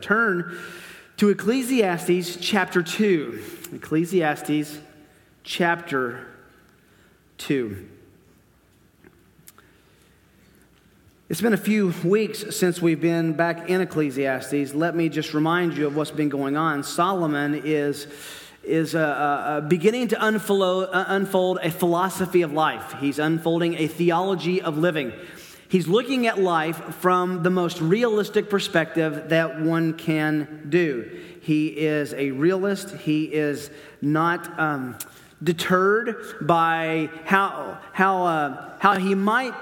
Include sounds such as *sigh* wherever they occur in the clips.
Turn to Ecclesiastes chapter 2. Ecclesiastes chapter 2. It's been a few weeks since we've been back in Ecclesiastes. Let me just remind you of what's been going on. Solomon is, is uh, uh, beginning to uh, unfold a philosophy of life, he's unfolding a theology of living. He's looking at life from the most realistic perspective that one can do. He is a realist. He is not um, deterred by how, how, uh, how he might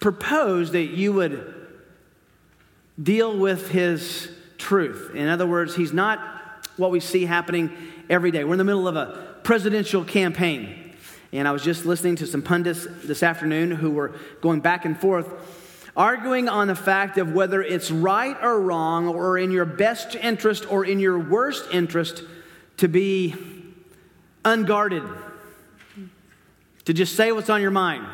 propose that you would deal with his truth. In other words, he's not what we see happening every day. We're in the middle of a presidential campaign. And I was just listening to some pundits this afternoon who were going back and forth, arguing on the fact of whether it's right or wrong, or in your best interest or in your worst interest to be unguarded, to just say what's on your mind.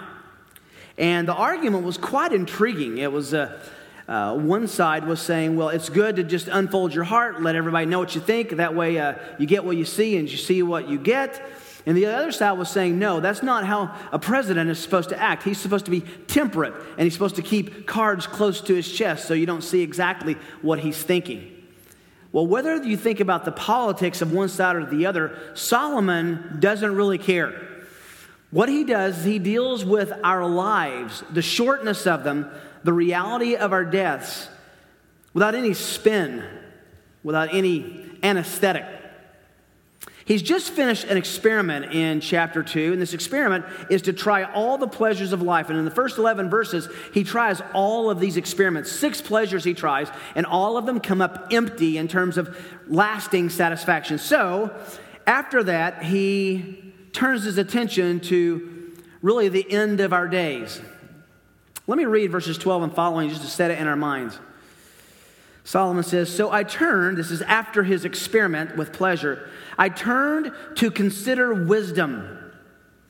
And the argument was quite intriguing. It was uh, uh, one side was saying, well, it's good to just unfold your heart, let everybody know what you think. That way uh, you get what you see and you see what you get. And the other side was saying, no, that's not how a president is supposed to act. He's supposed to be temperate, and he's supposed to keep cards close to his chest so you don't see exactly what he's thinking. Well, whether you think about the politics of one side or the other, Solomon doesn't really care. What he does is he deals with our lives, the shortness of them, the reality of our deaths, without any spin, without any anesthetic. He's just finished an experiment in chapter 2, and this experiment is to try all the pleasures of life. And in the first 11 verses, he tries all of these experiments. Six pleasures he tries, and all of them come up empty in terms of lasting satisfaction. So, after that, he turns his attention to really the end of our days. Let me read verses 12 and following just to set it in our minds. Solomon says, So I turned, this is after his experiment with pleasure, I turned to consider wisdom,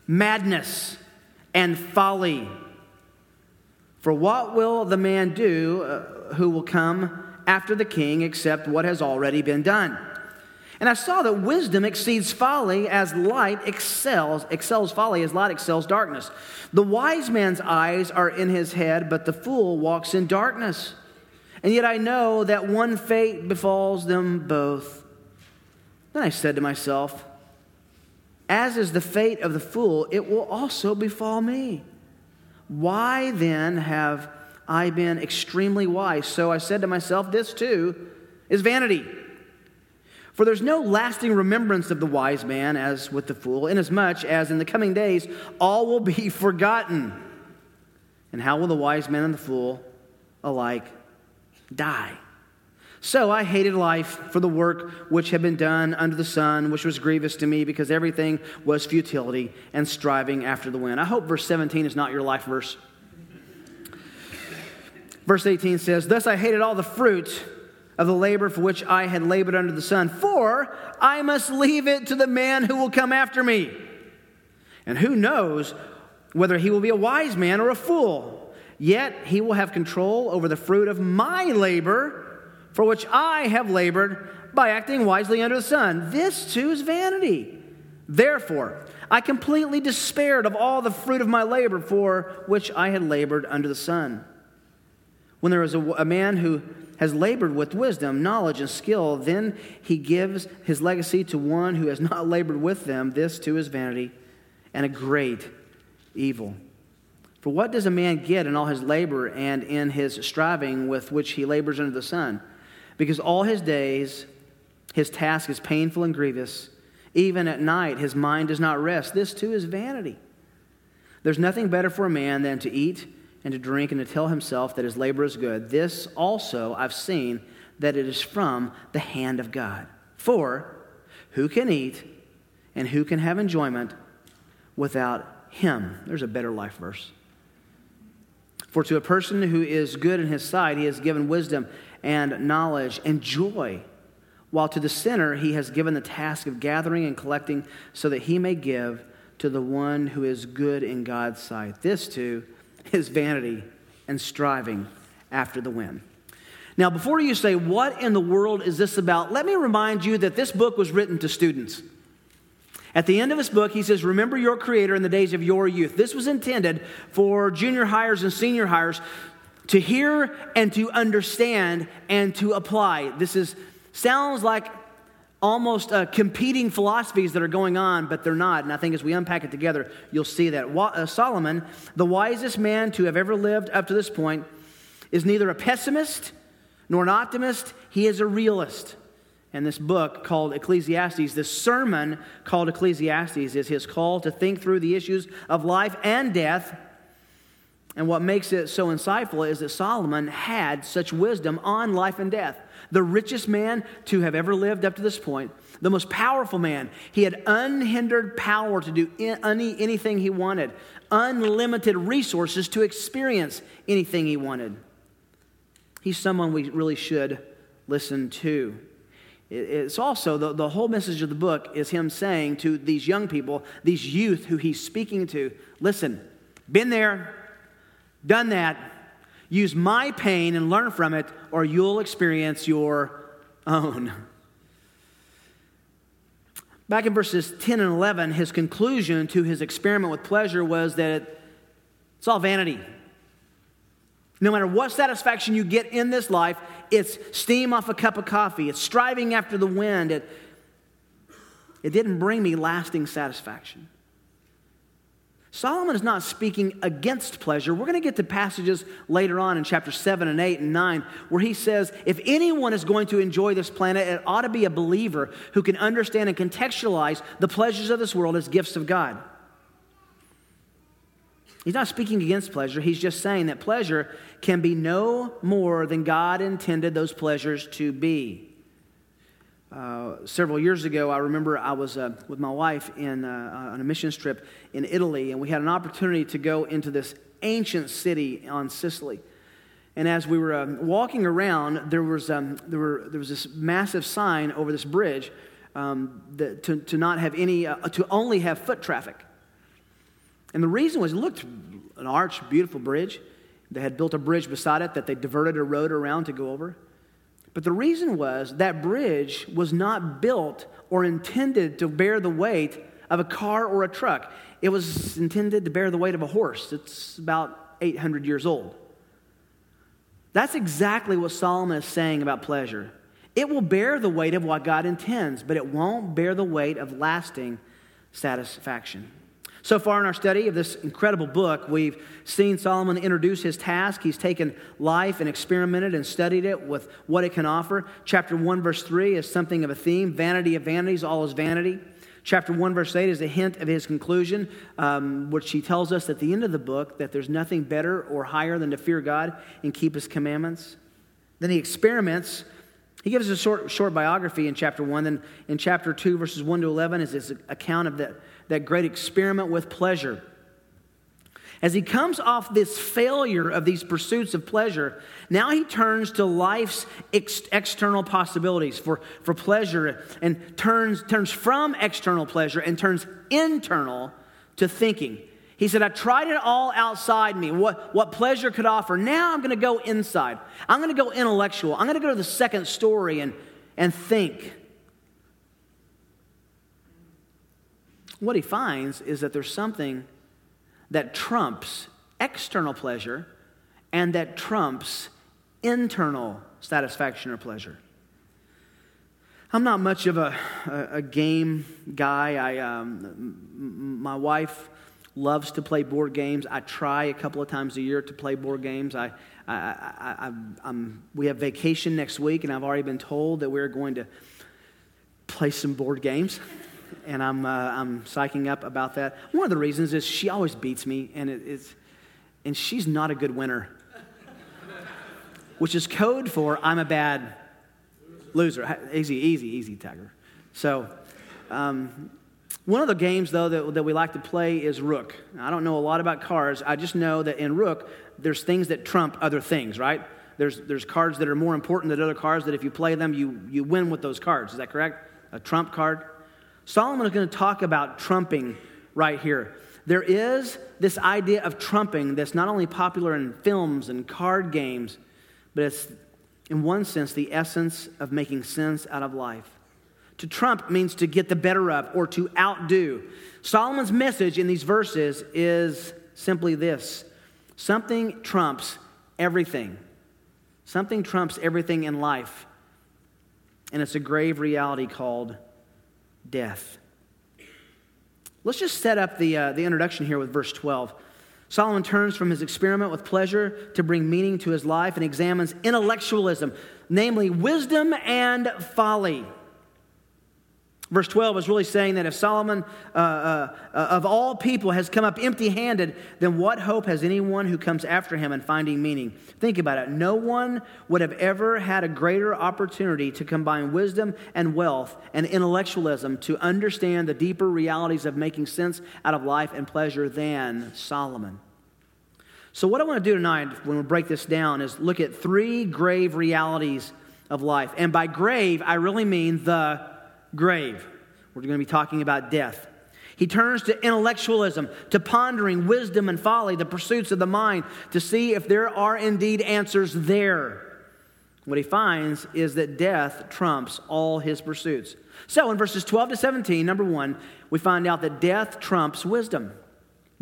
madness, and folly. For what will the man do uh, who will come after the king except what has already been done? And I saw that wisdom exceeds folly as light excels, excels folly as light excels darkness. The wise man's eyes are in his head, but the fool walks in darkness. And yet I know that one fate befalls them both. Then I said to myself, As is the fate of the fool, it will also befall me. Why then have I been extremely wise? So I said to myself, This too is vanity. For there's no lasting remembrance of the wise man as with the fool, inasmuch as in the coming days all will be *laughs* forgotten. And how will the wise man and the fool alike die. So I hated life for the work which had been done under the sun, which was grievous to me because everything was futility and striving after the wind. I hope verse 17 is not your life verse. Verse 18 says, Thus I hated all the fruit of the labor for which I had labored under the sun, for I must leave it to the man who will come after me. And who knows whether he will be a wise man or a fool. Yet he will have control over the fruit of my labor, for which I have labored by acting wisely under the sun. This too is vanity. Therefore, I completely despaired of all the fruit of my labor for which I had labored under the sun. When there is a, a man who has labored with wisdom, knowledge, and skill, then he gives his legacy to one who has *laughs* not labored with them. This too is vanity and a great evil. For what does a man get in all his labor and in his striving with which he labors under the sun? Because all his days his task is painful and grievous. Even at night his mind does not rest. This too is vanity. There's nothing better for a man than to eat and to drink and to tell himself that his labor is good. This also I've seen that it is from the hand of God. For who can eat and who can have enjoyment without him? There's a better life verse. For to a person who is good in his sight, he has given wisdom and knowledge and joy. While to the sinner, he has given the task of gathering and collecting so that he may give to the one who is good in God's sight. This, too, is vanity and striving after the wind. Now, before you say, What in the world is this about? let me remind you that this book was written to students. At the end of his book, he says, Remember your Creator in the days of your youth. This was intended for junior hires and senior hires to hear and to understand and to apply. This is, sounds like almost uh, competing philosophies that are going on, but they're not. And I think as we unpack it together, you'll see that. Uh, Solomon, the wisest man to have ever lived up to this point, is neither a pessimist nor an optimist, he is a realist. And this book called Ecclesiastes, this sermon called Ecclesiastes, is his call to think through the issues of life and death. And what makes it so insightful is that Solomon had such wisdom on life and death. The richest man to have ever lived up to this point, the most powerful man. He had unhindered power to do any, anything he wanted, unlimited resources to experience anything he wanted. He's someone we really should listen to. It's also the, the whole message of the book is him saying to these young people, these youth who he's speaking to, listen, been there, done that. Use my pain and learn from it, or you'll experience your own. Back in verses 10 and 11, his conclusion to his experiment with pleasure was that it's all vanity. No matter what satisfaction you get in this life, it's steam off a cup of coffee, it's striving after the wind. It, it didn't bring me lasting satisfaction. Solomon is not speaking against pleasure. We're going to get to passages later on in chapter 7 and 8 and 9 where he says if anyone is going to enjoy this planet, it ought to be a believer who can understand and contextualize the pleasures of this world as gifts of God. He's not speaking against pleasure. He's just saying that pleasure can be no more than God intended those pleasures to be. Uh, several years ago, I remember I was uh, with my wife in, uh, on a missions trip in Italy, and we had an opportunity to go into this ancient city on Sicily. And as we were um, walking around, there was, um, there, were, there was this massive sign over this bridge um, that, to, to not have any, uh, to only have foot traffic. And the reason was it looked an arch, beautiful bridge. They had built a bridge beside it that they diverted a road around to go over. But the reason was that bridge was not built or intended to bear the weight of a car or a truck. It was intended to bear the weight of a horse. It's about 800 years old. That's exactly what Solomon is saying about pleasure. It will bear the weight of what God intends, but it won't bear the weight of lasting satisfaction. So far in our study of this incredible book, we've seen Solomon introduce his task. He's taken life and experimented and studied it with what it can offer. Chapter 1, verse 3 is something of a theme vanity of vanities, all is vanity. Chapter 1, verse 8 is a hint of his conclusion, um, which he tells us at the end of the book that there's nothing better or higher than to fear God and keep his commandments. Then he experiments. He gives us a short, short biography in chapter 1. Then in chapter 2, verses 1 to 11, is his account of the that great experiment with pleasure. As he comes off this failure of these pursuits of pleasure, now he turns to life's ex- external possibilities for, for pleasure and turns, turns from external pleasure and turns internal to thinking. He said, I tried it all outside me, what, what pleasure could offer. Now I'm going to go inside. I'm going to go intellectual. I'm going to go to the second story and, and think. what he finds is that there's something that trumps external pleasure and that trumps internal satisfaction or pleasure. I'm not much of a, a, a game guy. I, um, my wife loves to play board games. I try a couple of times a year to play board games. I, I, I, I we have vacation next week, and I've already been told that we're going to play some board games *laughs* and I'm, uh, I'm psyching up about that. One of the reasons is she always beats me, and, it, it's, and she's not a good winner, *laughs* which is code for I'm a bad loser. Easy, easy, easy, Tiger. So, um, one of the games, though, that, that we like to play is Rook. I don't know a lot about cards. I just know that in Rook, there's things that trump other things, right? There's, there's cards that are more important than other cards that if you play them, you, you win with those cards. Is that correct? A trump card? Solomon is going to talk about trumping right here. There is this idea of trumping that's not only popular in films and card games, but it's, in one sense, the essence of making sense out of life. To trump means to get the better of or to outdo. Solomon's message in these verses is simply this something trumps everything. Something trumps everything in life. And it's a grave reality called death. Let's just set up the, uh, the introduction here with verse 12. Solomon turns from his experiment with pleasure to bring meaning to his life and examines intellectualism, namely wisdom and folly. Verse 12 is really saying that if Solomon, uh, uh, uh, of all people, has come up empty handed, then what hope has anyone who comes after him in finding meaning? Think about it. No one would have ever had a greater opportunity to combine wisdom and wealth and intellectualism to understand the deeper realities of making sense out of life and pleasure than Solomon. So, what I want to do tonight when we break this down is look at three grave realities of life. And by grave, I really mean the grave. We're going to be talking about death. He turns to intellectualism, to pondering wisdom and folly, the pursuits of the mind, to see if there are indeed answers there. What he finds is that death trumps all his pursuits. So in verses 12 to 17, number one, we find out that death trumps wisdom.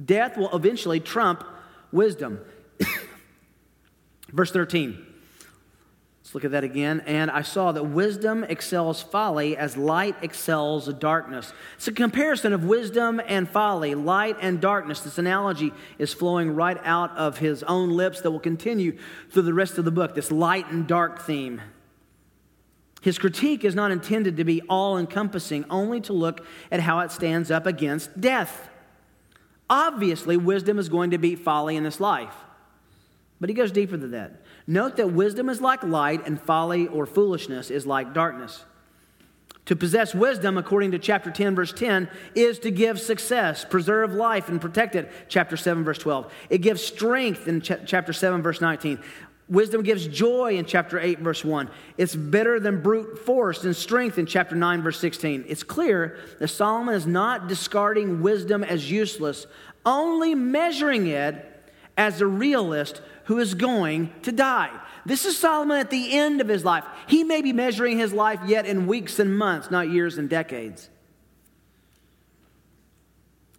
Death will eventually trump wisdom. *coughs* Verse 13. Let's look at that again. And I saw that wisdom excels folly as light excels darkness. It's a comparison of wisdom and folly, light and darkness. This analogy is flowing right out of his own lips that will continue through the rest of the book, this light and dark theme. His critique is not intended to be all encompassing, only to look at how it stands up against death. Obviously, wisdom is going to beat folly in this life. But he goes deeper than that. Note that wisdom is like light, and folly or foolishness is like darkness. To possess wisdom, according to chapter 10, verse 10, is to give success, preserve life, and protect it, chapter 7, verse 12. It gives strength in ch- chapter 7, verse 19. Wisdom gives joy in chapter 8, verse 1. It's better than brute force and strength in chapter 9, verse 16. It's clear that Solomon is not discarding wisdom as useless, only measuring it as a realist who is going to die. This is Solomon at the end of his life. He may be measuring his life yet in weeks and months, not years and decades.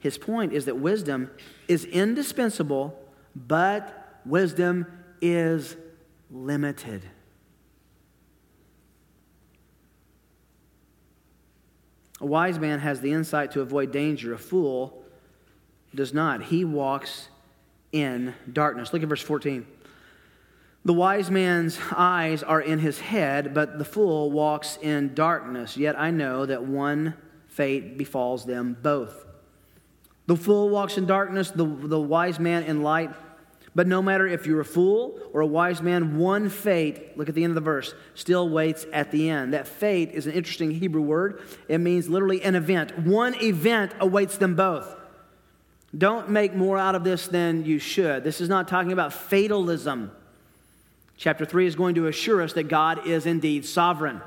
His point is that wisdom is indispensable, but wisdom is limited. A wise man has the insight to avoid danger. A fool does not. He walks in darkness. Look at verse 14. The wise man's eyes are in his head, but the fool walks in darkness. Yet I know that one fate befalls them both. The fool walks in darkness, the, the wise man in light. But no matter if you're a fool or a wise man, one fate, look at the end of the verse, still waits at the end. That fate is an interesting Hebrew word. It means literally an event. One event awaits them both. Don't make more out of this than you should. This is not talking about fatalism. Chapter 3 is going to assure us that God is indeed sovereign.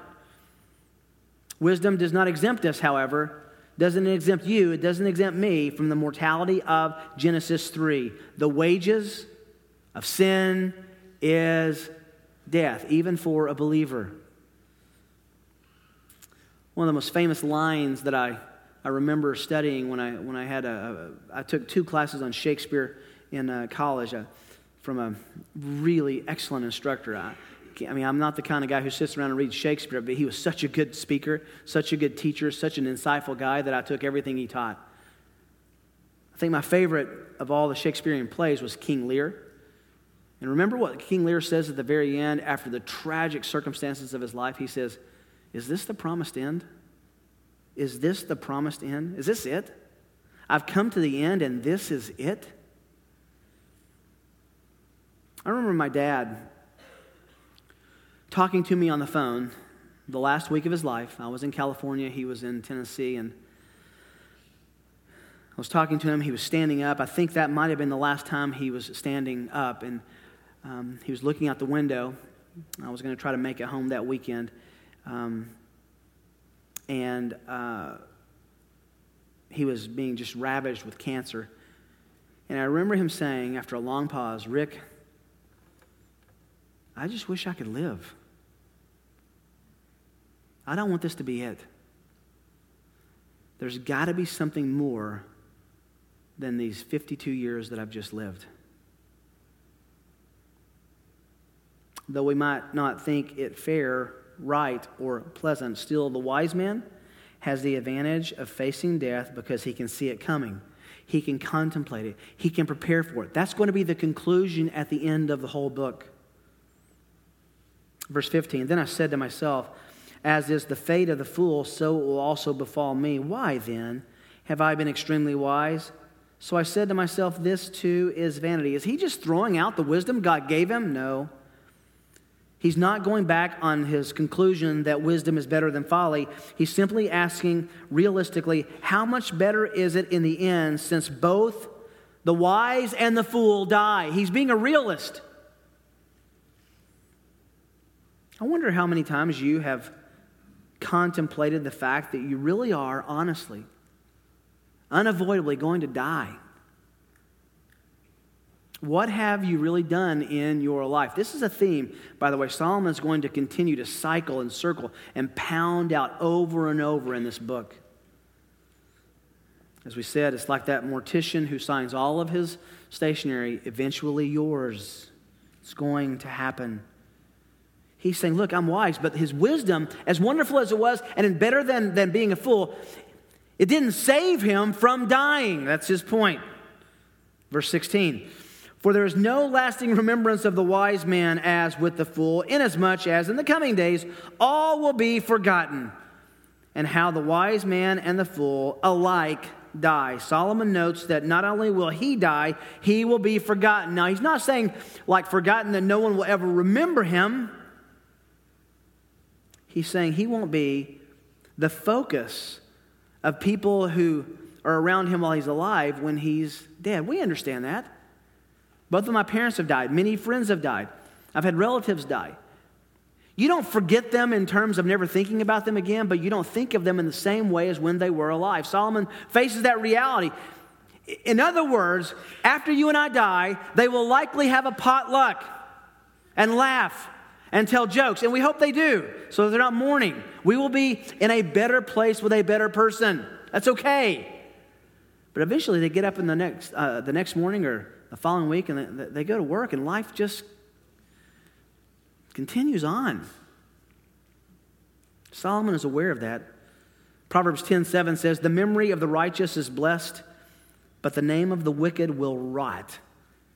Wisdom does not exempt us, however, doesn't exempt you, it doesn't exempt me from the mortality of Genesis 3. The wages of sin is death, even for a believer. One of the most famous lines that I, I remember studying when I, when I had a, I took two classes on Shakespeare in uh, college uh, from a really excellent instructor. I, I mean, I'm not the kind of guy who sits around and reads Shakespeare, but he was such a good speaker, such a good teacher, such an insightful guy that I took everything he taught. I think my favorite of all the Shakespearean plays was King Lear. And remember what King Lear says at the very end, after the tragic circumstances of his life? He says, Is this the promised end? Is this the promised end? Is this it? I've come to the end and this is it? I remember my dad talking to me on the phone the last week of his life. I was in California, he was in Tennessee, and I was talking to him. He was standing up. I think that might have been the last time he was standing up, and um, he was looking out the window. I was going to try to make it home that weekend. Um, and uh, he was being just ravaged with cancer. And I remember him saying, after a long pause, Rick, I just wish I could live. I don't want this to be it. There's got to be something more than these 52 years that I've just lived. Though we might not think it fair, right, or pleasant, still the wise man has the advantage of facing death because he can see it coming. He can contemplate it. He can prepare for it. That's going to be the conclusion at the end of the whole book. Verse 15 Then I said to myself, As is the fate of the fool, so it will also befall me. Why then have I been extremely wise? So I said to myself, This too is vanity. Is he just throwing out the wisdom God gave him? No. He's not going back on his conclusion that wisdom is better than folly. He's simply asking realistically, how much better is it in the end since both the wise and the fool die? He's being a realist. I wonder how many times you have contemplated the fact that you really are, honestly, unavoidably going to die. What have you really done in your life? This is a theme, by the way, Solomon is going to continue to cycle and circle and pound out over and over in this book. As we said, it's like that mortician who signs all of his stationery, eventually yours. It's going to happen. He's saying, Look, I'm wise, but his wisdom, as wonderful as it was, and better than, than being a fool, it didn't save him from dying. That's his point. Verse 16. For there is no lasting remembrance of the wise man as with the fool, inasmuch as in the coming days all will be forgotten, and how the wise man and the fool alike die. Solomon notes that not only will he die, he will be forgotten. Now, he's not saying like forgotten that no one will ever remember him. He's saying he won't be the focus of people who are around him while he's alive when he's dead. We understand that. Both of my parents have died. Many friends have died. I've had relatives die. You don't forget them in terms of never thinking about them again, but you don't think of them in the same way as when they were alive. Solomon faces that reality. In other words, after you and I die, they will likely have a potluck and laugh and tell jokes, and we hope they do, so they're not mourning. We will be in a better place with a better person. That's okay. But eventually, they get up in the next, uh, the next morning or the following week and they go to work and life just continues on. Solomon is aware of that. Proverbs 10 7 says, The memory of the righteous is blessed, but the name of the wicked will rot.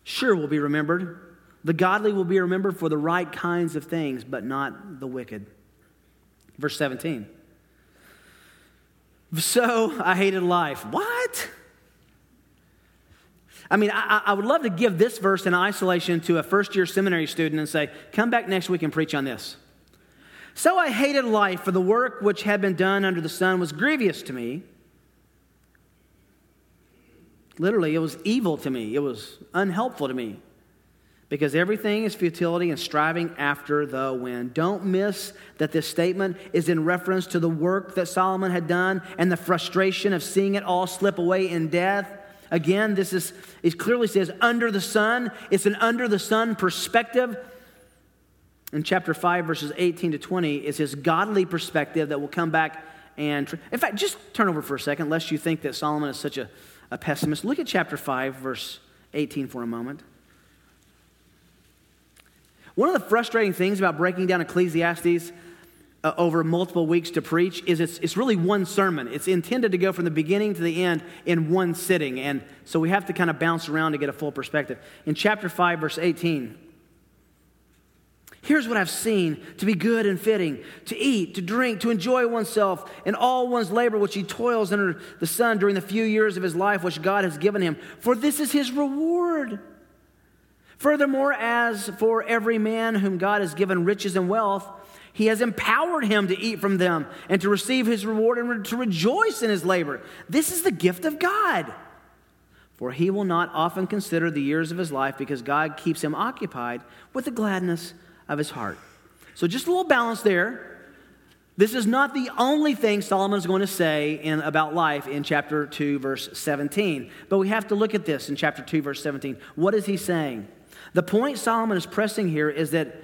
Sure will be remembered. The godly will be remembered for the right kinds of things, but not the wicked. Verse 17. So I hated life. What? I mean, I, I, would love to give this verse in isolation to a first year seminary student and say, come back next week and preach on this. So I hated life, for the work which had been done under the sun was grievous to me. Literally, it was evil to me, it was unhelpful to me. Because everything is futility and striving after the wind. Don't miss that this statement is in reference to the work that Solomon had done and the frustration of seeing it all slip away in death. Again, this is, it clearly says under the sun. It's an under the sun perspective. In chapter 5, verses 18 to 20, is his godly perspective that will come back and. In fact, just turn over for a second, lest you think that Solomon is such a, a pessimist. Look at chapter 5, verse 18 for a moment. One of the frustrating things about breaking down Ecclesiastes uh, over multiple weeks to preach is it's, it's really one sermon. It's intended to go from the beginning to the end in one sitting. And so we have to kind of bounce around to get a full perspective. In chapter 5, verse 18, here's what I've seen to be good and fitting to eat, to drink, to enjoy oneself, and all one's labor which he toils under the sun during the few years of his life which God has given him. For this is his reward. Furthermore, as for every man whom God has given riches and wealth, he has empowered him to eat from them and to receive his reward and to rejoice in his labor. This is the gift of God. For he will not often consider the years of his life because God keeps him occupied with the gladness of his heart. So, just a little balance there. This is not the only thing Solomon is going to say in, about life in chapter 2, verse 17. But we have to look at this in chapter 2, verse 17. What is he saying? The point Solomon is pressing here is that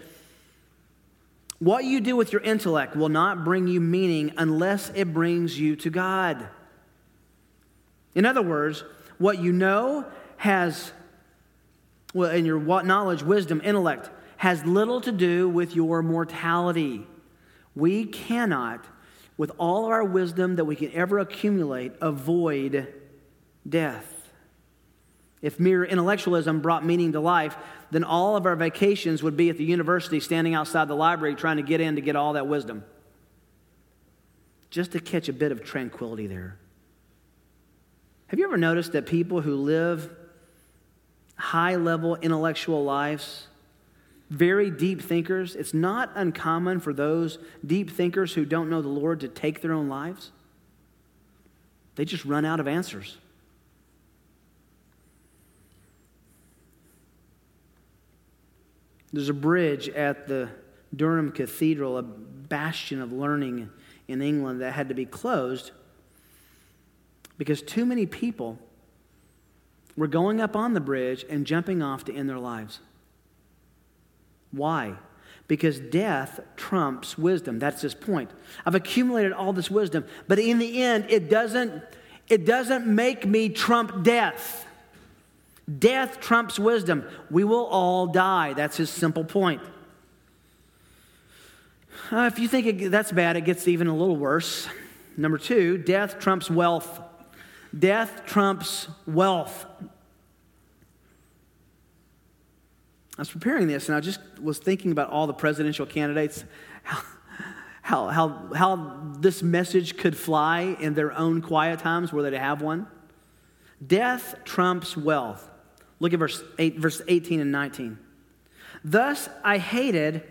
What you do with your intellect will not bring you meaning unless it brings you to God. In other words, what you know has, well, in your knowledge, wisdom, intellect, has little to do with your mortality. We cannot, with all our wisdom that we can ever accumulate, avoid death. If mere intellectualism brought meaning to life, then all of our vacations would be at the university standing outside the library trying to get in to get all that wisdom. Just to catch a bit of tranquility there. Have you ever noticed that people who live high level intellectual lives, very deep thinkers, it's not uncommon for those deep thinkers who don't know the Lord to take their own lives? They just run out of answers. There's a bridge at the Durham Cathedral, a bastion of learning in England, that had to be closed because too many people were going up on the bridge and jumping off to end their lives. Why? Because death trumps wisdom. That's his point. I've accumulated all this wisdom, but in the end, it doesn't, it doesn't make me trump death. Death trumps wisdom. We will all die. That's his simple point. Uh, if you think it, that's bad, it gets even a little worse. Number two, death trumps wealth. Death trumps wealth. I was preparing this and I just was thinking about all the presidential candidates, how, how, how, how this message could fly in their own quiet times were they to have one. Death trumps wealth. Look at verse, 8, verse 18 and 19. Thus I hated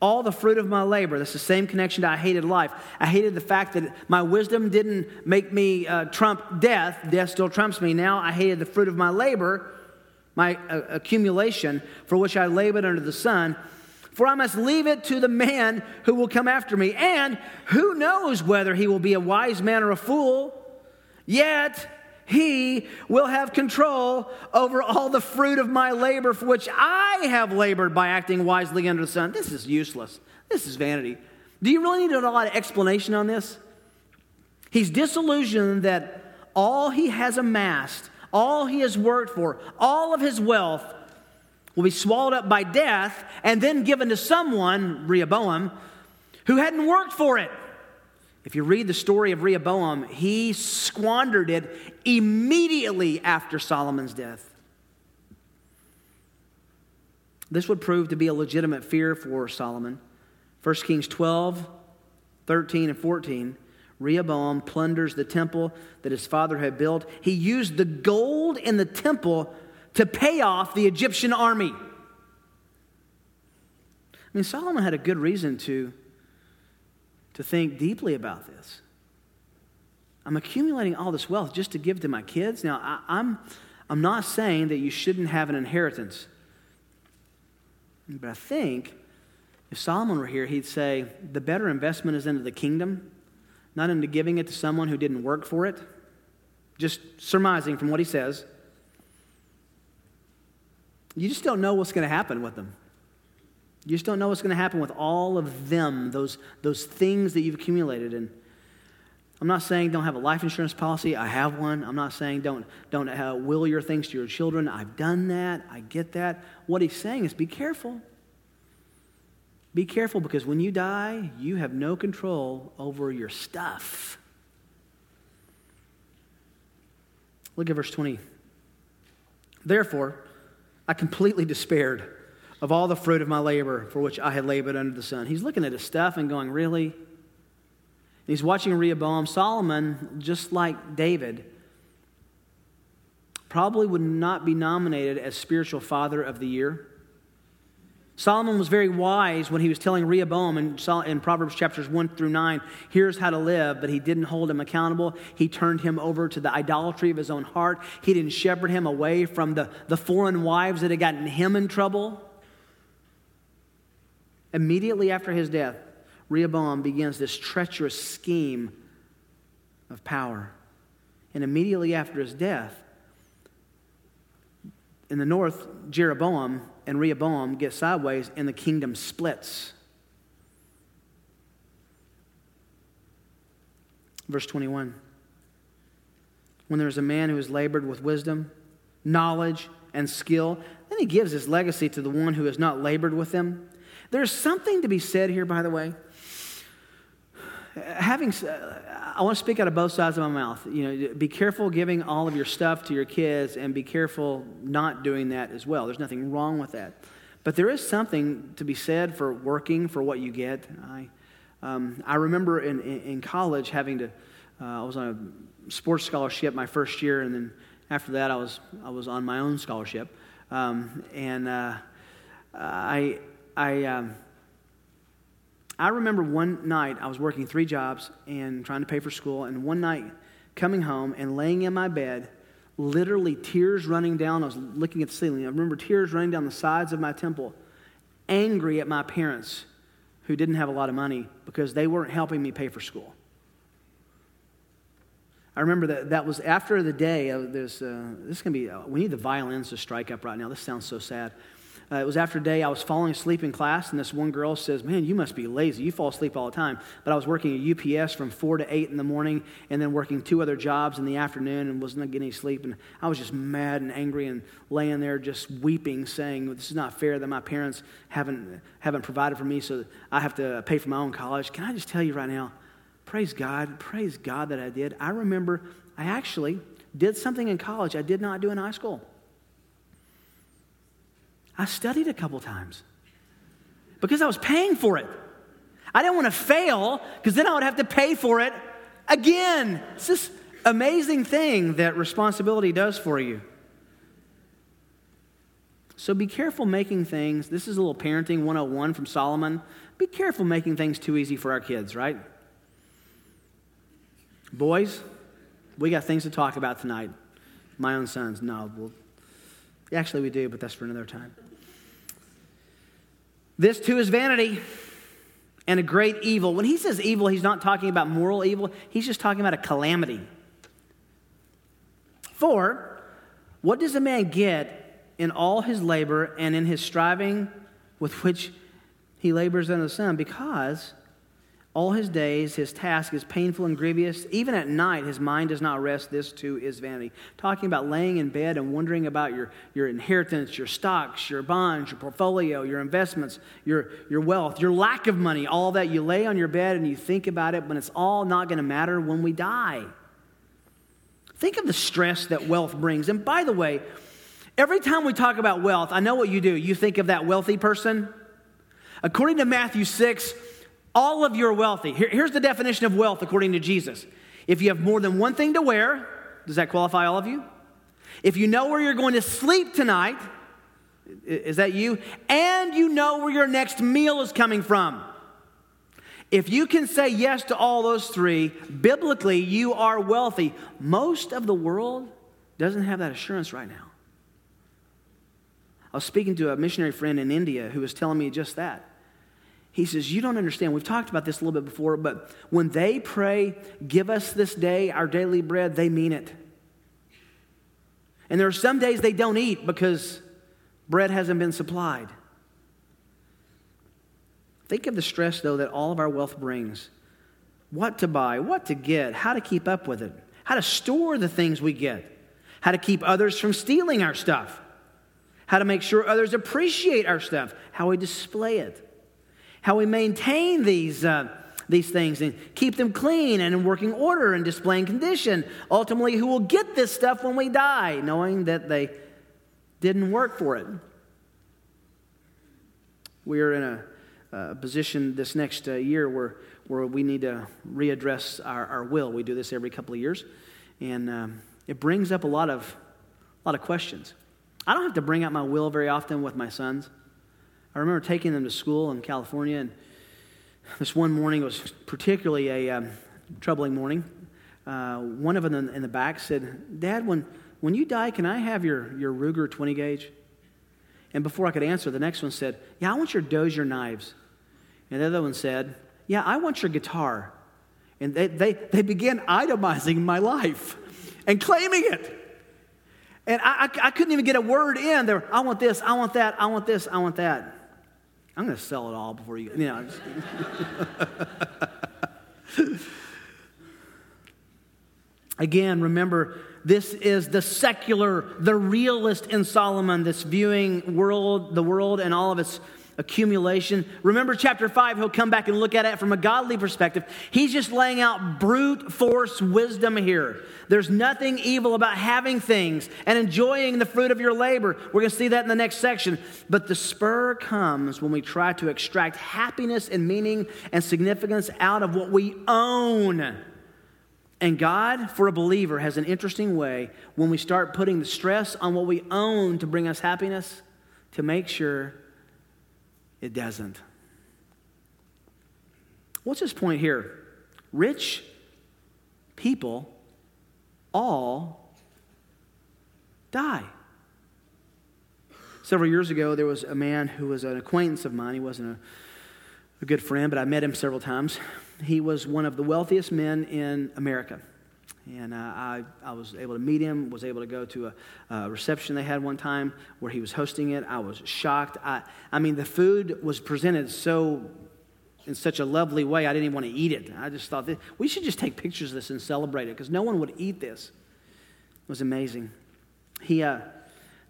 all the fruit of my labor. That's the same connection to I hated life. I hated the fact that my wisdom didn't make me uh, trump death. Death still trumps me. Now I hated the fruit of my labor, my uh, accumulation, for which I labored under the sun. For I must leave it to the man who will come after me. And who knows whether he will be a wise man or a fool? Yet he will have control over all the fruit of my labor for which I have labored by acting wisely under the sun. This is useless. This is vanity. Do you really need a lot of explanation on this? He's disillusioned that all he has amassed, all he has worked for, all of his wealth will be swallowed up by death and then given to someone, Rehoboam, who hadn't worked for it. If you read the story of Rehoboam, he squandered it immediately after Solomon's death. This would prove to be a legitimate fear for Solomon. 1 Kings 12, 13, and 14. Rehoboam plunders the temple that his father had built. He used the gold in the temple to pay off the Egyptian army. I mean, Solomon had a good reason to to think deeply about this. I'm accumulating all this wealth just to give to my kids. Now, I, am I'm, I'm not saying that you shouldn't have an inheritance. But I think if Solomon were here, he'd say the better investment is into the kingdom, not into giving it to someone who didn't work for it. Just surmising from what he says. You just don't know what's going to happen with them. You just don't know what's going to happen with all of them, those, those things that you've accumulated. And I'm not saying don't have a life insurance policy. I have one. I'm not saying don't, don't uh, will your things to your children. I've done that. I get that. What he's saying is be careful. Be careful because when you die, you have no control over your stuff. Look at verse 20. Therefore, I completely despaired of all the fruit of my labor for which I had labored under the sun. He's looking at his stuff and going, Really? And he's watching Rehoboam. Solomon, just like David, probably would not be nominated as spiritual father of the year. Solomon was very wise when he was telling Rehoboam in, in, Proverbs chapters 1 through 9, here's how to live, but he didn't hold him accountable. He turned him over to the idolatry of his own heart. He didn't shepherd him away from the, the foreign wives that had gotten him in trouble. Immediately after his death, Rehoboam begins this treacherous scheme of power. And immediately after his death, in the north, Jeroboam and Rehoboam get sideways, and the kingdom splits. Verse 21 When there is a man who has labored with wisdom, knowledge, and skill, then he gives his legacy to the one who has not labored with him. There's something to be said here, by the way. Having, I want to speak out of both sides of my mouth. You know, be careful giving all of your stuff to your kids, and be careful not doing that as well. There's nothing wrong with that, but there is something to be said for working for what you get. I, um, I remember in, in, in college having to. Uh, I was on a sports scholarship my first year, and then after that, I was I was on my own scholarship, um, and uh, I I. Um, I remember one night I was working three jobs and trying to pay for school, and one night coming home and laying in my bed, literally tears running down. I was looking at the ceiling. I remember tears running down the sides of my temple, angry at my parents who didn't have a lot of money because they weren't helping me pay for school. I remember that that was after the day of this. Uh, this is to be, uh, we need the violins to strike up right now. This sounds so sad. Uh, it was after a day I was falling asleep in class, and this one girl says, Man, you must be lazy. You fall asleep all the time. But I was working at UPS from 4 to 8 in the morning, and then working two other jobs in the afternoon, and wasn't getting any sleep. And I was just mad and angry and laying there just weeping, saying, This is not fair that my parents haven't, haven't provided for me, so I have to pay for my own college. Can I just tell you right now? Praise God. Praise God that I did. I remember I actually did something in college I did not do in high school. I studied a couple times because I was paying for it. I didn't want to fail because then I would have to pay for it again. It's this amazing thing that responsibility does for you. So be careful making things. This is a little parenting 101 from Solomon. Be careful making things too easy for our kids, right? Boys, we got things to talk about tonight. My own sons, no. Well, actually, we do, but that's for another time. This too is vanity and a great evil. When he says evil, he's not talking about moral evil, he's just talking about a calamity. For what does a man get in all his labor and in his striving with which he labors under the sun? Because all his days, his task is painful and grievous. Even at night, his mind does not rest. This too is vanity. Talking about laying in bed and wondering about your, your inheritance, your stocks, your bonds, your portfolio, your investments, your, your wealth, your lack of money, all that. You lay on your bed and you think about it, but it's all not going to matter when we die. Think of the stress that wealth brings. And by the way, every time we talk about wealth, I know what you do. You think of that wealthy person. According to Matthew 6, all of you are wealthy. Here, here's the definition of wealth according to Jesus. If you have more than one thing to wear, does that qualify all of you? If you know where you're going to sleep tonight, is that you? And you know where your next meal is coming from. If you can say yes to all those three, biblically, you are wealthy. Most of the world doesn't have that assurance right now. I was speaking to a missionary friend in India who was telling me just that. He says, You don't understand. We've talked about this a little bit before, but when they pray, Give us this day our daily bread, they mean it. And there are some days they don't eat because bread hasn't been supplied. Think of the stress, though, that all of our wealth brings what to buy, what to get, how to keep up with it, how to store the things we get, how to keep others from stealing our stuff, how to make sure others appreciate our stuff, how we display it how we maintain these, uh, these things and keep them clean and in working order and displaying condition. Ultimately, who will get this stuff when we die, knowing that they didn't work for it. We are in a, position this next uh, year where, where we need to readdress our, our will. We do this every couple of years, and um, it brings up a lot of, a lot of questions. I don't have to bring out my will very often with my sons. I remember taking them to school in California, and this one morning was particularly a um, troubling morning. Uh, one of them in the back said, Dad, when, when you die, can I have your, your Ruger 20 gauge? And before I could answer, the next one said, Yeah, I want your Dozier knives. And the other one said, Yeah, I want your guitar. And they, they, they began itemizing my life and claiming it. And I, I, I couldn't even get a word in. There, I want this, I want that, I want this, I want that. I'm going to sell it all before you, you know. *laughs* Again, remember, this is the secular, the realist in Solomon, this viewing world, the world and all of its accumulation. Remember chapter 5, he'll come back and look at it from a godly perspective. He's just laying out brute force wisdom here. There's nothing evil about having things and enjoying the fruit of your labor. We're going to see that in the next section. But the spur comes when we try to extract happiness and meaning and significance out of what we own. And God, for a believer, has an interesting way when we start putting the stress on what we own to bring us happiness to make sure it doesn't. What's his point here? Rich people all die. Several years ago, there was a man who was an acquaintance of mine. He wasn't a, a good friend, but I met him several times. He was one of the wealthiest men in America. And uh, I, I was able to meet him, was able to go to a, a, reception they had one time where he was hosting it. I was shocked. I, I mean, the food was presented so in such a lovely way, I didn't even want to eat it. I just thought we should just take pictures of this and celebrate it because no one would eat this. It was amazing. He uh,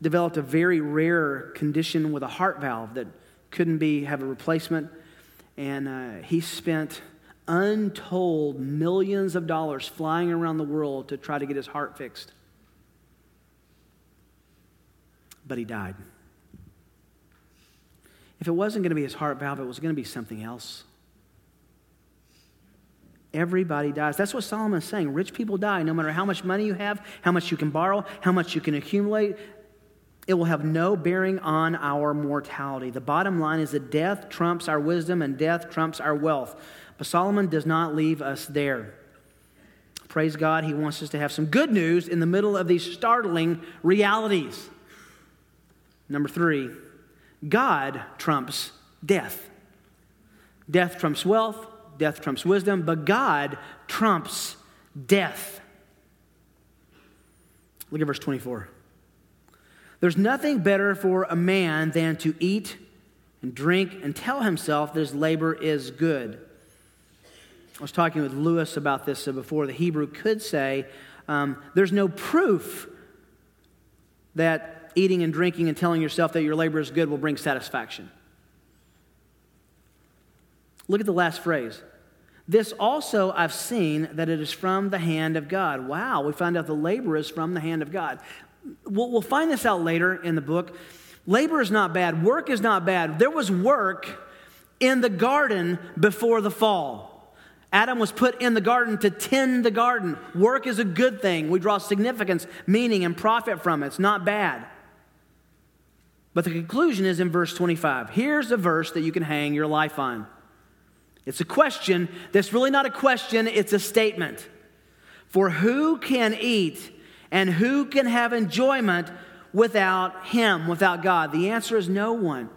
developed a very rare condition with a heart valve that couldn't be have a replacement, and uh, he spent untold millions of dollars flying around the world to try to get his heart fixed. But he died. If it wasn't going to be his heart valve, it was going to be something else. Everybody dies. That's what Solomon is saying. Rich people die no matter how much money you have, how much you can borrow, how much you can accumulate. It will have no bearing on our mortality. The bottom line is that death trumps our wisdom and death trumps our wealth. But Solomon does not leave us there. Praise God, he wants us to have some good news in the middle of these startling realities. Number three, God trumps death. Death trumps wealth, death trumps wisdom, but God trumps death. Look at verse 24. There's nothing better for a man than to eat and drink and tell himself that his labor is good. I was talking with Lewis about this before. The Hebrew could say um, there's no proof that eating and drinking and telling yourself that your labor is good will bring satisfaction. Look at the last phrase. This also I've seen that it is from the hand of God. Wow, we find out the labor is from the hand of God. We'll, we'll find this out later in the book. Labor is not bad, work is not bad. There was work in the garden before the fall. Adam was put in the garden to tend the garden. Work is a good thing. We draw significance, meaning, and profit from it. It's not bad. But the conclusion is in verse 25. Here's a verse that you can hang your life on. It's a question that's really not a question, it's a statement. For who can eat and who can have enjoyment without Him, without God? The answer is no one.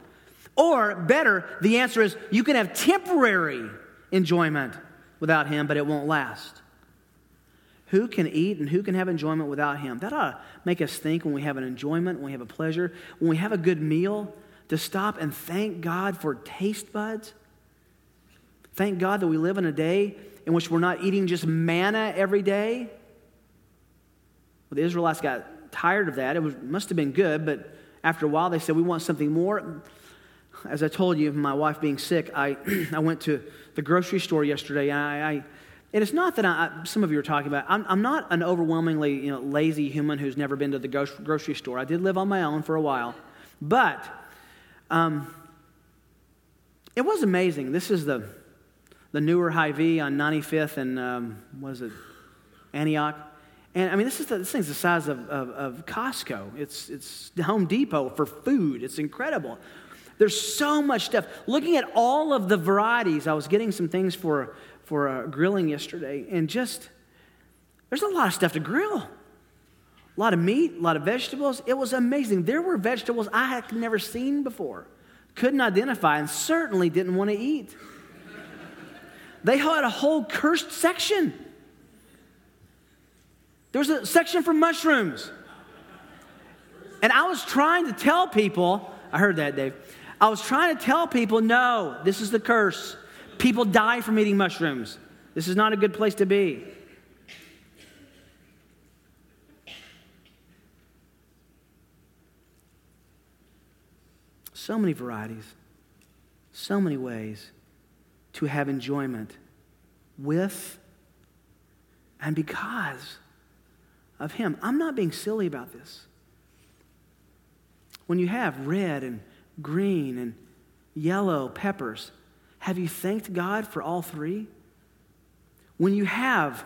Or better, the answer is you can have temporary enjoyment without Him, but it won't last. Who can eat and who can have enjoyment without Him? That ought to make us think when we have an enjoyment, when we have a pleasure, when we have a good meal, to stop and thank God for taste buds. Thank God that we live in a day in which we're not eating just manna every day. Well, the Israelites got tired of that. It was, must have been good, but after a while they said, We want something more. As I told you, my wife being sick, I, *clears throat* I went to the grocery store yesterday, and I, I and it's not that I, some of you are talking about, I'm, I'm, not an overwhelmingly you know, lazy human who's never been to the grocery store. I did live on my own for a while. But um, it was amazing. This is the, the newer Hy-Vee on 95th and, um, what is it, Antioch. And I mean, this, is the, this thing's the size of, of, of Costco. It's, it's Home Depot for food. It's incredible. There's so much stuff. Looking at all of the varieties, I was getting some things for, for uh, grilling yesterday, and just, there's a lot of stuff to grill. A lot of meat, a lot of vegetables. It was amazing. There were vegetables I had never seen before, couldn't identify, and certainly didn't want to eat. They had a whole cursed section. There was a section for mushrooms. And I was trying to tell people, I heard that, Dave. I was trying to tell people, no, this is the curse. People die from eating mushrooms. This is not a good place to be. So many varieties, so many ways to have enjoyment with and because of Him. I'm not being silly about this. When you have read and green and yellow peppers, have you thanked God for all three? When you have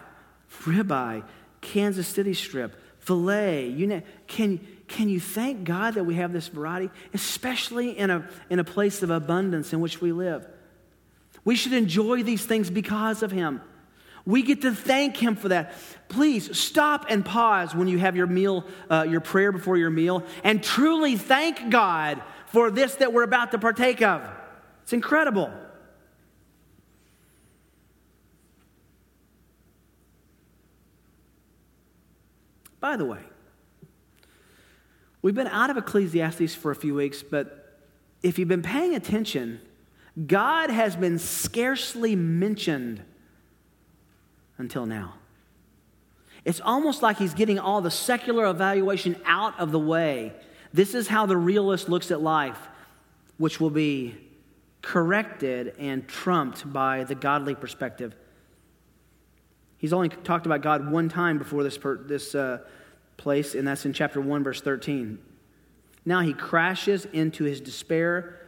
ribeye, Kansas City strip, filet, you know, can, can you thank God that we have this variety, especially in a, in a place of abundance in which we live? We should enjoy these things because of Him. We get to thank Him for that. Please stop and pause when you have your meal, uh, your prayer before your meal, and truly thank God for this that we're about to partake of. It's incredible. By the way, we've been out of Ecclesiastes for a few weeks, but if you've been paying attention, God has been scarcely mentioned until now. It's almost like he's getting all the secular evaluation out of the way. This is how the realist looks at life, which will be corrected and trumped by the godly perspective. He's only talked about God one time before this, per, this uh, place, and that's in chapter 1, verse 13. Now he crashes into his despair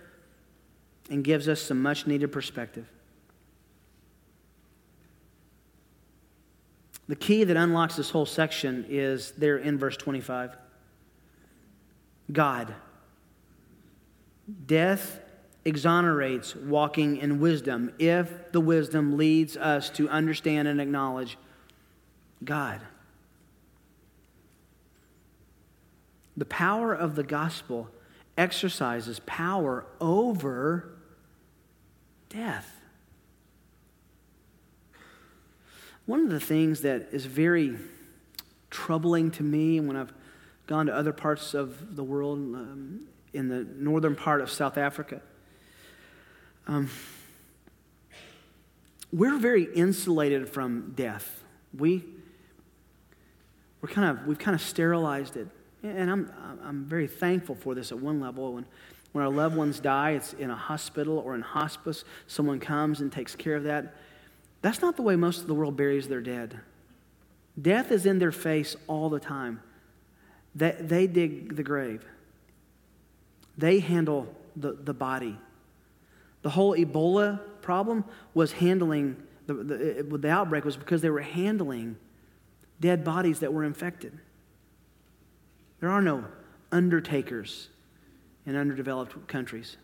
and gives us some much needed perspective. The key that unlocks this whole section is there in verse 25 God. Death exonerates walking in wisdom if the wisdom leads us to understand and acknowledge God. The power of the gospel exercises power over death. One of the things that is very troubling to me when I've gone to other parts of the world, um, in the northern part of South Africa, um, we're very insulated from death. We, we're kind of, we've kind of sterilized it. And I'm, I'm very thankful for this at one level. When, when our loved ones die, it's in a hospital or in hospice, someone comes and takes care of that. That's not the way most of the world buries their dead. Death is in their face all the time. They, they dig the grave, they handle the, the body. The whole Ebola problem was handling, the, the, the outbreak was because they were handling dead bodies that were infected. There are no undertakers in underdeveloped countries.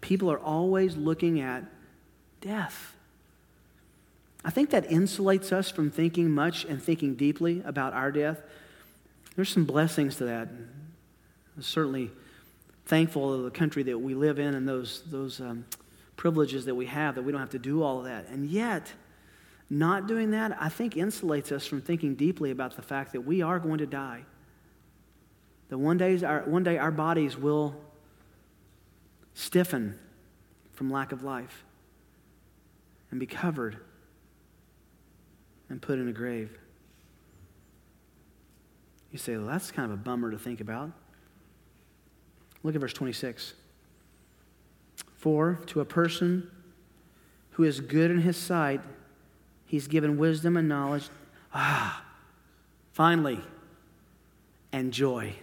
People are always looking at death. I think that insulates us from thinking much and thinking deeply about our death. There's some blessings to that. I'm certainly thankful of the country that we live in and those, those um, privileges that we have, that we don't have to do all of that. And yet, not doing that, I think, insulates us from thinking deeply about the fact that we are going to die. That one, days our, one day our bodies will stiffen from lack of life and be covered and put in a grave. You say, well, that's kind of a bummer to think about. Look at verse 26. For to a person who is good in his sight, He's given wisdom and knowledge. Ah, finally, and joy.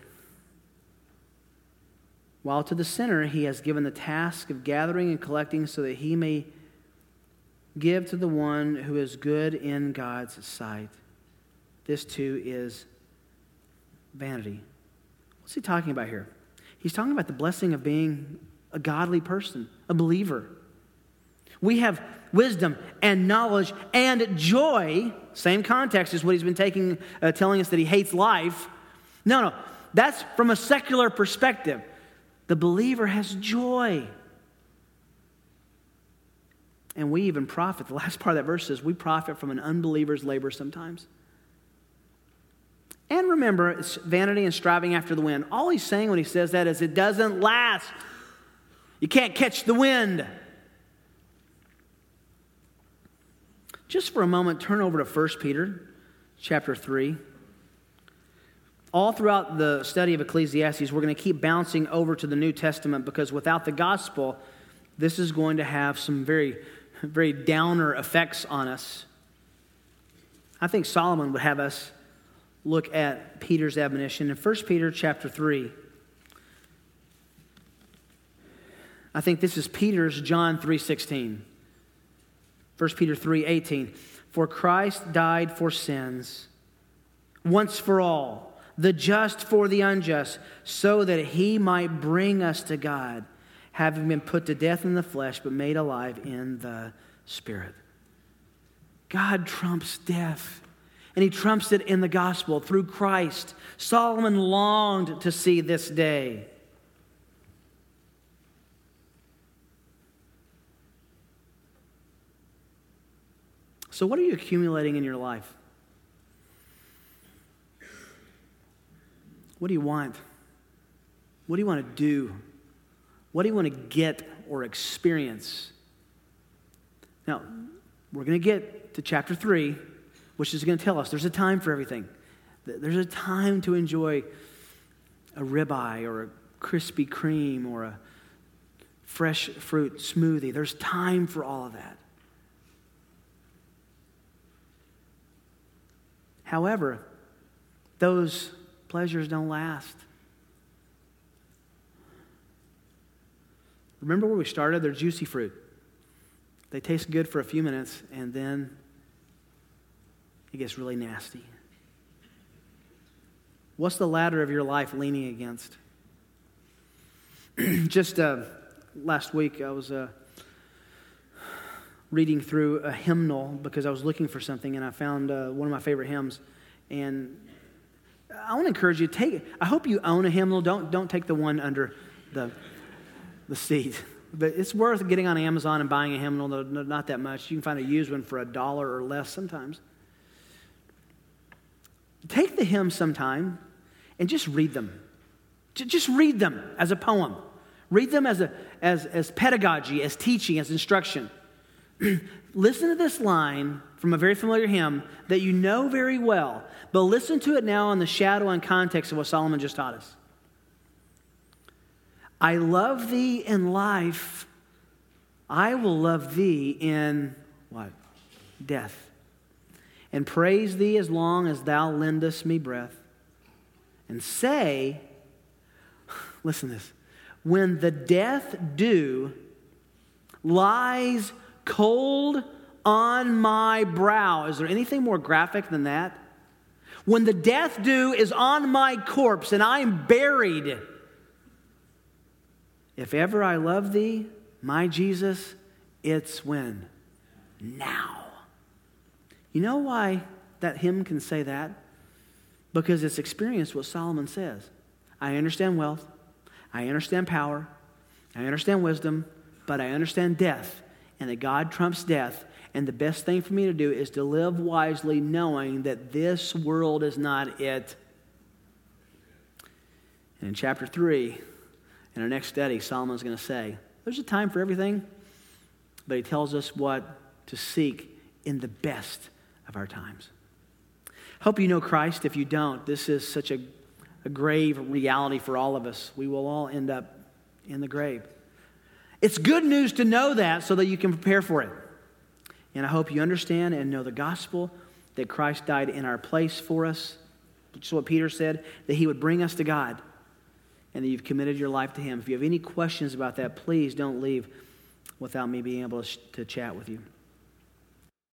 While to the sinner, he has given the task of gathering and collecting so that he may give to the one who is good in God's sight. This too is vanity. What's he talking about here? He's talking about the blessing of being a godly person, a believer. We have wisdom and knowledge and joy. Same context as what he's been taking, uh, telling us that he hates life. No, no, that's from a secular perspective. The believer has joy. And we even profit. The last part of that verse says we profit from an unbeliever's labor sometimes. And remember, it's vanity and striving after the wind. All he's saying when he says that is it doesn't last. You can't catch the wind. Just for a moment, turn over to 1 Peter chapter 3. all throughout the study of Ecclesiastes, we're going to keep bouncing over to the New Testament because without the gospel, this is going to have some very, *laughs* very downer effects on us. I think Solomon would have us look at Peter's admonition in 1 Peter chapter 3. I think this is Peter's John 3:16. 1 Peter 3:18. For Christ died for sins once for all, the just for the unjust, so that he might bring us to God, having been put to death in the flesh but made alive in the spirit. God trumps death. And he trumps it in the gospel through Christ. Solomon longed to see this day. So, what are you accumulating in your life? What do you want? What do you want to do? What do you want to get or experience? Now, we're going to get to chapter 3, which is going to tell us there's a time for everything. There's a time to enjoy a ribeye or a Krispy Kreme or a fresh fruit smoothie. There's time for all of that. However, those pleasures don't last. Remember where we started? They're juicy fruit. They taste good for a few minutes, and then it gets really nasty. What's the ladder of your life leaning against? *clears throat* Just uh, last week, I was uh, reading through a hymnal because I was looking for something and I found uh, one of my favorite hymns. And I want to encourage you take. I hope you own a hymnal. Don't don't take the one under the the seat. But it's worth getting on Amazon and buying a hymnal. Not that much. You can find a used one for a dollar or less sometimes. Take the hymn sometime and just read them. Just read them as a poem. Read them as, a, as, as pedagogy, as teaching, as instruction. *clears throat* listen to this line from a very familiar hymn that you know very well, but listen to it now in the shadow and context of what Solomon just taught us. I love thee in life. I will love thee in what? Death. And praise thee as long as thou lendest me breath. And say, *sighs* listen this, when the death dew lies cold on my brow. Is there anything more graphic than that? When the death dew is on my corpse and I am buried, if ever I love thee, my Jesus, it's when? Now. You know why that hymn can say that? Because it's experienced what Solomon says. I understand wealth, I understand power, I understand wisdom, but I understand death and that God trumps death. And the best thing for me to do is to live wisely, knowing that this world is not it. And in chapter 3, in our next study, Solomon's going to say, There's a time for everything, but he tells us what to seek in the best of our times. Hope you know Christ. If you don't, this is such a, a grave reality for all of us. We will all end up in the grave. It's good news to know that so that you can prepare for it. And I hope you understand and know the gospel that Christ died in our place for us, which is what Peter said, that he would bring us to God and that you've committed your life to him. If you have any questions about that, please don't leave without me being able to, to chat with you.